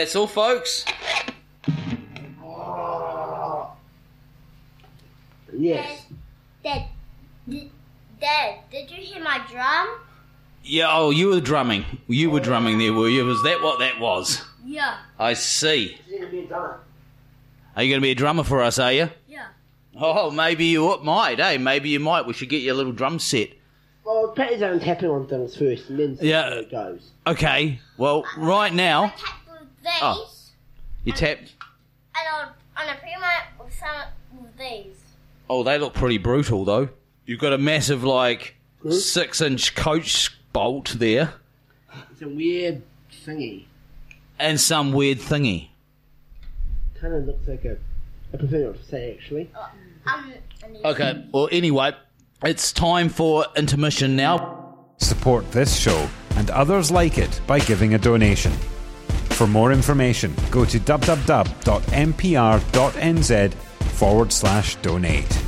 That's all, folks. Yes. Dad, did, Dad, did you hear my drum? Yeah. Oh, you were drumming. You were drumming there, were you? Was that what that was? Yeah. I see. Are you going to be a drummer. Are you going to be a drummer for us? Are you? Yeah. Oh, maybe you might. Hey, maybe you might. We should get you a little drum set. Well, practice on tapping on things first and then see Yeah. how it goes. Okay. Well, right now Tap with these, Oh. you tap. and I'll, on a pre-mat with some with these. Oh, they look pretty brutal though. You've got a massive like six-inch coach bolt there, It's a weird thingy. and some weird thingy. Kind of looks like a. I prefer not to say actually. Um, and these. Okay. Well, anyway, it's time for intermission now. Support this show and others like it by giving a donation. For more information, go to www.mpr.nz forward slash donate.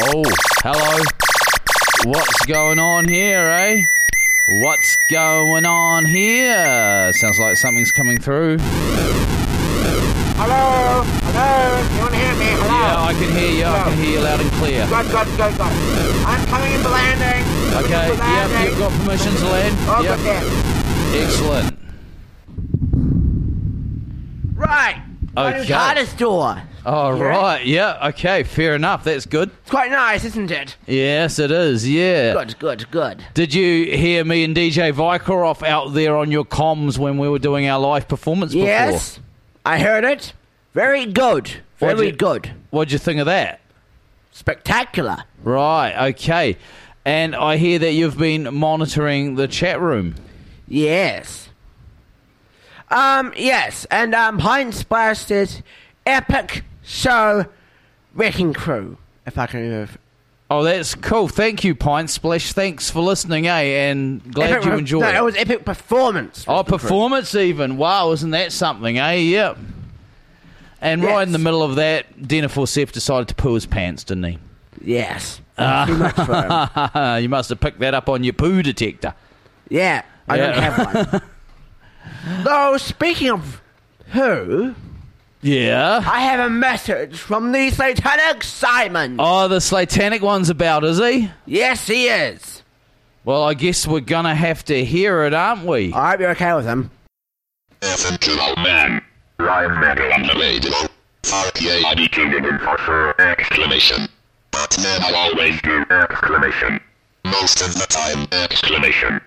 Oh, hello. What's going on here, eh? What's going on here? Sounds like something's coming through. Hello? Hello? You want to hear me? Hello? Yeah, I can hear you. I can hear you loud and clear. Good, good, good, good. I'm coming into landing. Okay, Into yep, you've got permission to land. Oh, Yep. Excellent. Right. Okay. TARDIS door. All right. Yeah. Okay. Fair enough. That's good. It's quite nice, isn't it? Yes, it is. Yeah. Good, good, good. Did you hear me and DJ Vikarov out there on your comms when we were doing our live performance before? Yes, I heard it. Very good. What'd Very you- good. What'd you think of that? Spectacular. Right. Okay. And I hear that you've been monitoring the chat room. Yes. Um, yes, and um, Pine Splash says, epic show wrecking crew. If I can have. Oh, that's cool. Thank you, Pint Splash. Thanks for listening, eh? And glad epic you enjoyed No, it. it was epic performance. Oh, Wrecking Crew. performance even. Wow, isn't that something, eh? Yep. And right in the middle of that, Dennis Forsef decided to poo his pants, didn't he? Yes. Too much for him. you must have picked that up on your poo detector. Yeah, I Yeah. don't have one. Though, speaking of who, Yeah. I have a message from the Satanic Simon. Oh, the Slatanic one's about, is he? Yes, he is. Well, I guess we're gonna have to hear it, aren't we? I hope you're okay with him. Infantry man. Ryan Metal on the radio. Fuck yeah, I became an enforcer! Exclamation. But then I always do! Exclamation. Most of the time! Exclamation.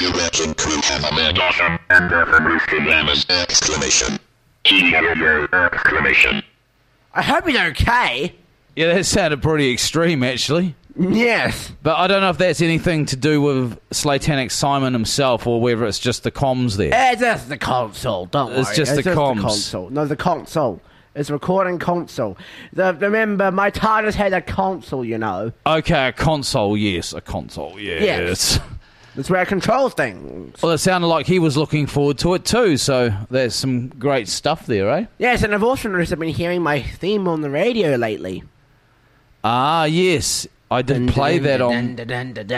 You crew have a man awesome! And definitely still am as! Exclamation. Exclamation. I hope he's okay. Yeah, that sounded pretty extreme, actually. Yes. But I don't know if that's anything to do with Slatanic Simon himself or whether it's just the comms there. Eh, it's just the console, don't worry. It's just the comms. console. No, the console. It's a recording console. The, remember, my TARDIS had a console, you know. Okay, a console, yes, a console, yes. Yes. That's where I control things. Well, it sounded like he was looking forward to it too, so there's some great stuff there, eh? Yes, and I've also noticed I've been hearing my theme on the radio lately. Ah, yes. I did play that on.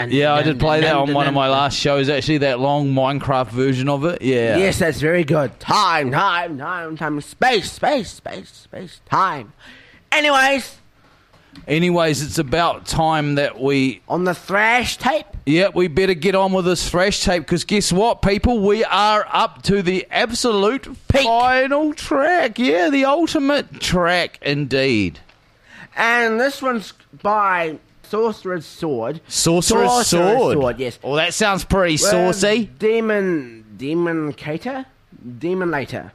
Yeah, I did play that on one of my last shows, actually, that long Minecraft version of it. Yeah. Yes, that's very good. Time, time, time, time, space, space, space, space, time. Anyways, Anyways, it's about time that we. on the thrash tape. Yeah, we better get on with this thrash tape because guess what, people? We are up to the absolute final track. Yeah, the ultimate track indeed. And this one's by Sorcerer's Sword. Sorcerer's Sword. Sword. yes. Oh, that sounds pretty saucy. Demon, Demon Cater? Demon Later.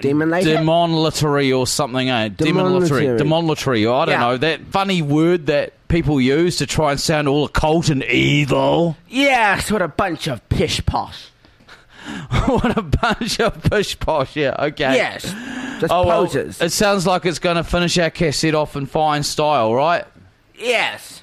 Demon Later? Demonlatory or something, eh? Demonlatory. Demonlatory. Demonlatory. I don't Yeah. know. That funny word that people use to try and sound all occult and evil. yeah, sort of bunch of pish posh. what a bunch of push posh. Yeah, okay. Yes, just Oh, well, posers. it sounds like it's going to finish our cassette off in fine style, right? yes.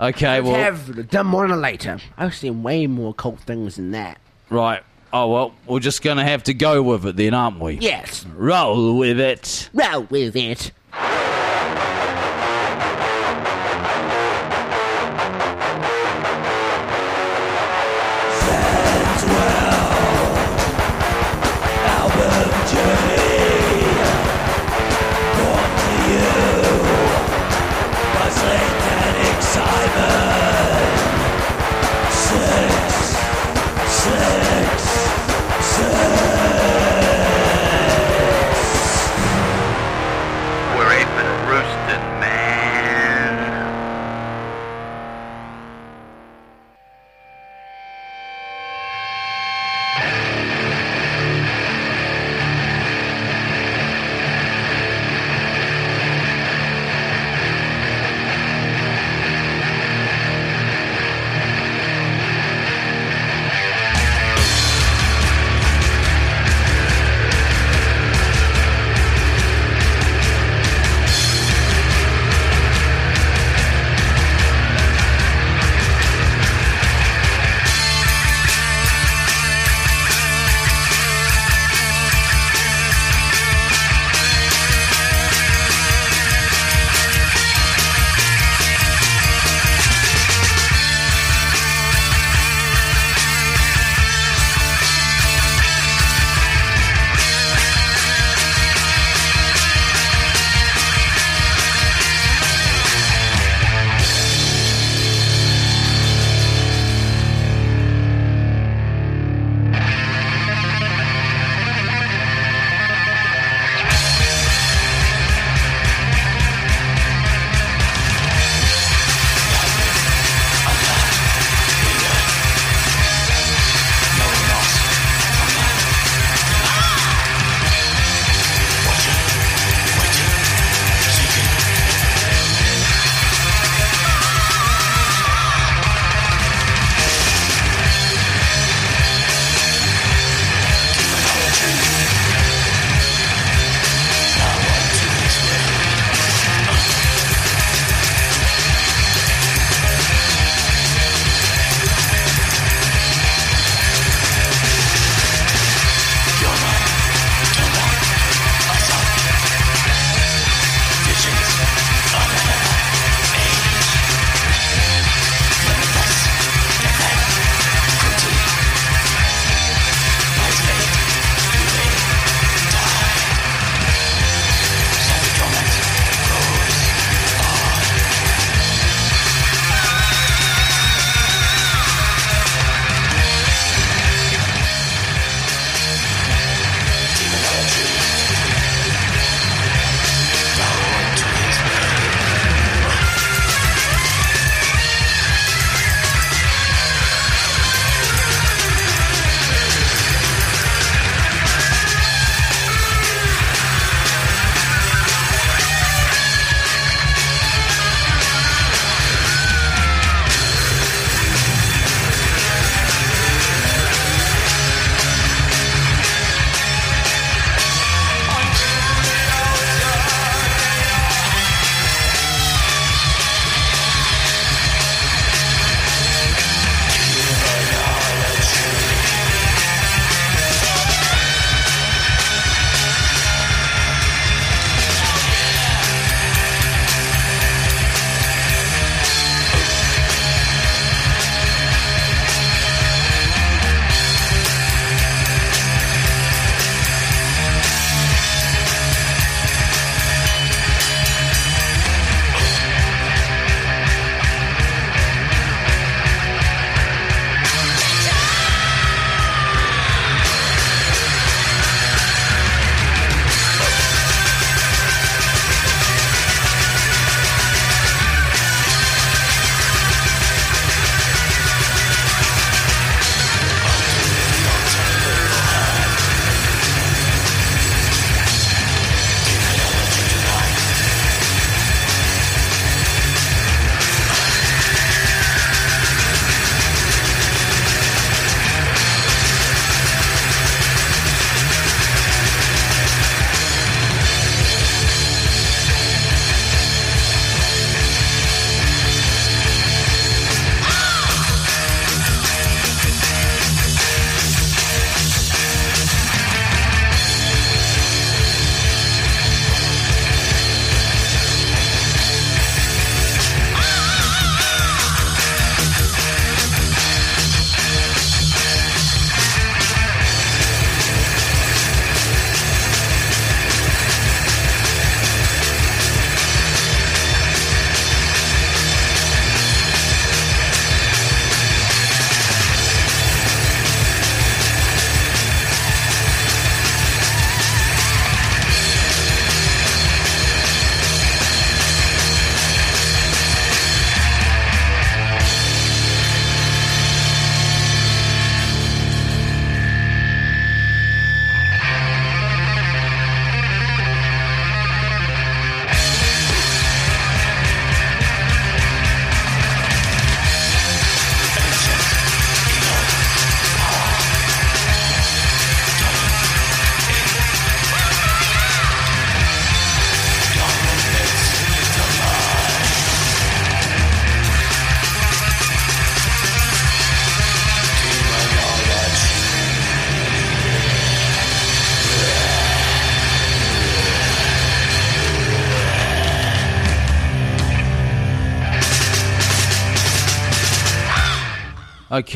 Okay, Let's well, have the Demonolator. I've seen way more cult things than that. right. Oh, well, we're just going to have to go with it then, aren't we? Yes. Roll with it. Roll with it.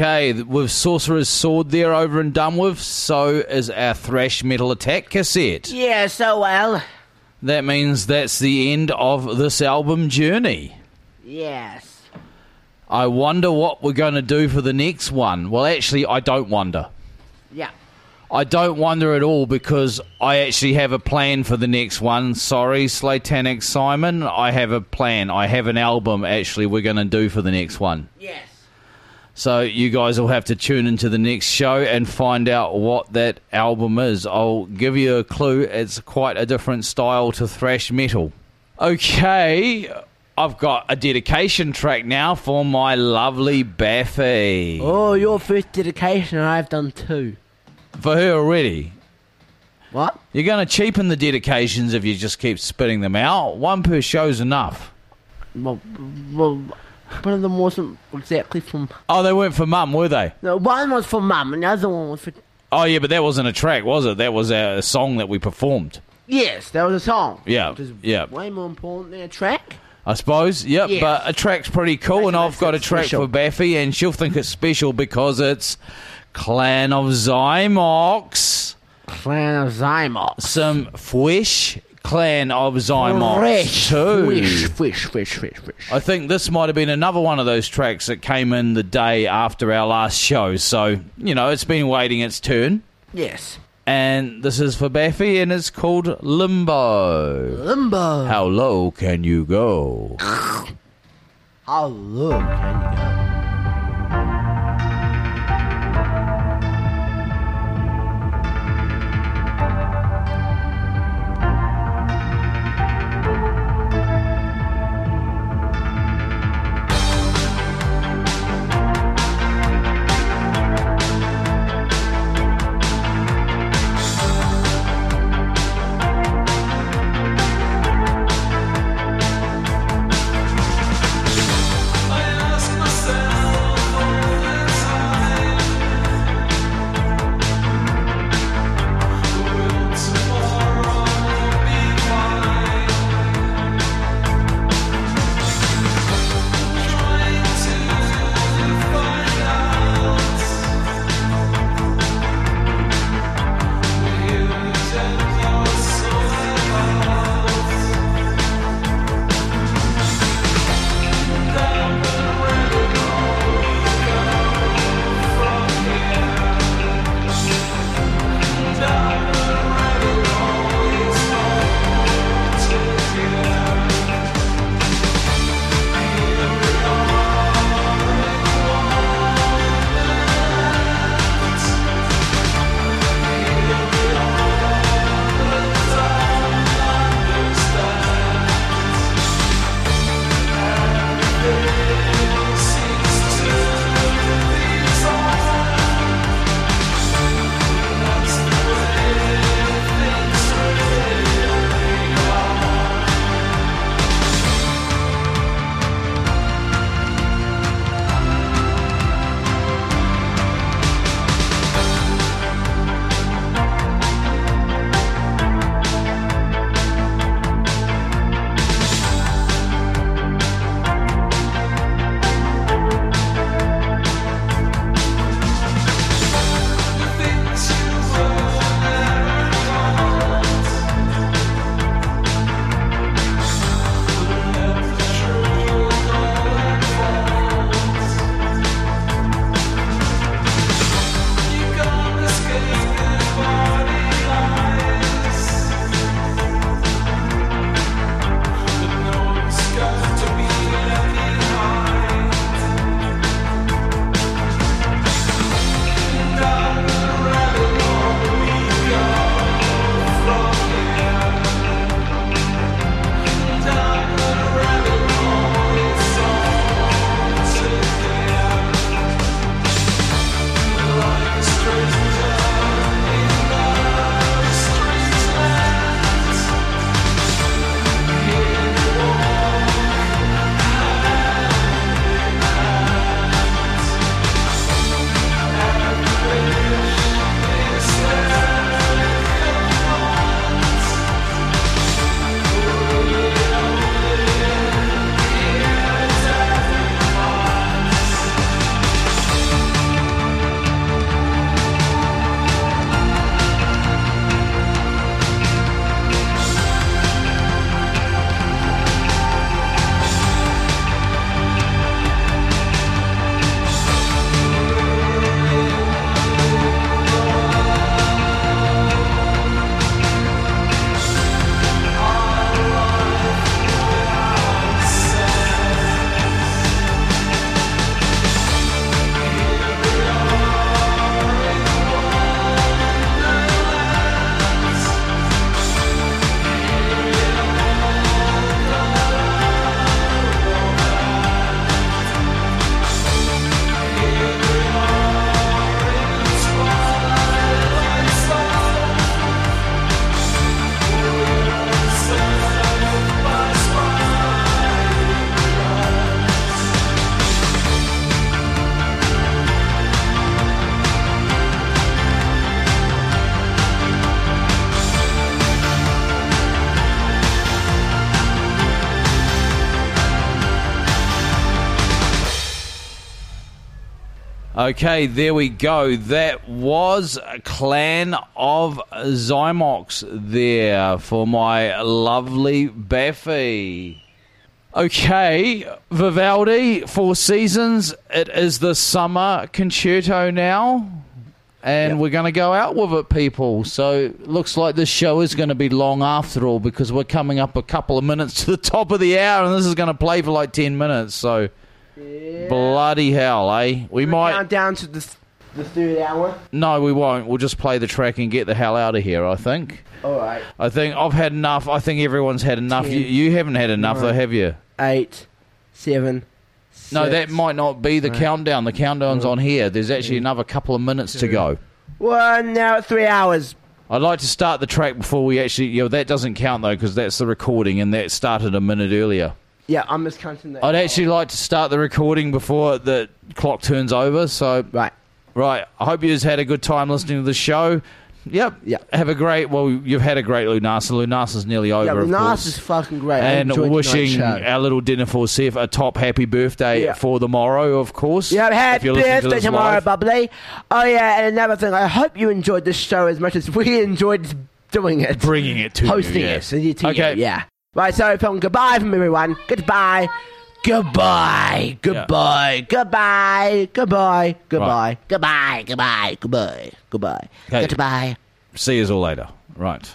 Okay, with Sorcerer's Sword there over and done with, so is our Thrash Metal Attack cassette. Yeah, so well. That means that's the end of this album journey. Yes. I wonder what we're going to do for the next one. Well, actually, I don't wonder. Yeah. I don't wonder at all because I actually have a plan for the next one. Sorry, Slatanic Simon. I have a plan. I have an album actually we're going to do for the next one. Yes. So you guys will have to tune into the next show and find out what that album is. I'll give you a clue. It's quite a different style to thrash metal. Okay, I've got a dedication track now for my lovely Baffy. Oh, your first dedication, and I've done two. For her already. What? You're going to cheapen the dedications if you just keep spitting them out. One per show's enough. Well, well, one of them wasn't exactly from. Oh, they weren't for mum, were they? No, one was for mum, and the other one was for. Oh, yeah, but that wasn't a track, was it? That was a song that we performed. Yes, that was a song. Yeah, Which is yeah. way more important than a track. I suppose. Yep, Yes. but a track's pretty cool, and I've got a track special. for Baffy, and she'll think it's special because it's Clan of Xymox. Clan of Xymox. Some Fwish Clan of Xymox Fresh, too. I think this might have been another one of those tracks that came in the day after our last show. So, you know, it's been waiting its turn. Yes. And this is for Baffy, and it's called Limbo. Limbo. How low can you go? How low can you go? Okay, there we go. That was a Clan of Xymox there for my lovely Baffy. Okay, Vivaldi, Four Seasons. It is the summer concerto now, and we're going to go out with it, people. So looks like this show is going to be long after all because we're coming up a couple of minutes to the top of the hour, and this is going to play for like ten minutes. So bloody hell, eh? We might. Count down to the, th- the third hour. No, we won't. We'll just play the track and get the hell out of here. I think. All right. I think I've had enough. I think everyone's had enough. Ten, You, you haven't had enough, though, have you? Eight, seven. No, that might not be the countdown. The countdown's on here. There's actually another couple of minutes to go. One now three hours. I'd like to start the track before we actually. You know, that doesn't count though because that's the recording, and that started a minute earlier. Yeah, I'm just counting that. I'd actually like to start the recording before the clock turns over. So right, right. I hope you've had a good time listening to the show. Yep. Yep. Have a great. Well, you've had a great Lunasa. Lunasa's nearly over. Yeah, of course. Is fucking great. I and enjoyed wishing show. our little dinner for Seth a top happy birthday Yeah. for the morrow, of course. Yeah, if happy you're listening to birthday this tomorrow, live. bubbly. Oh yeah, and another thing, I hope you enjoyed this show as much as we enjoyed doing it, Bringing it to you, hosting yeah. it you. Okay. yeah. Right, so from goodbye from everyone. Goodbye. Goodbye. Goodbye. Goodbye. Goodbye. Goodbye. Goodbye. Goodbye. Goodbye. Goodbye. Goodbye. See you all later. Right.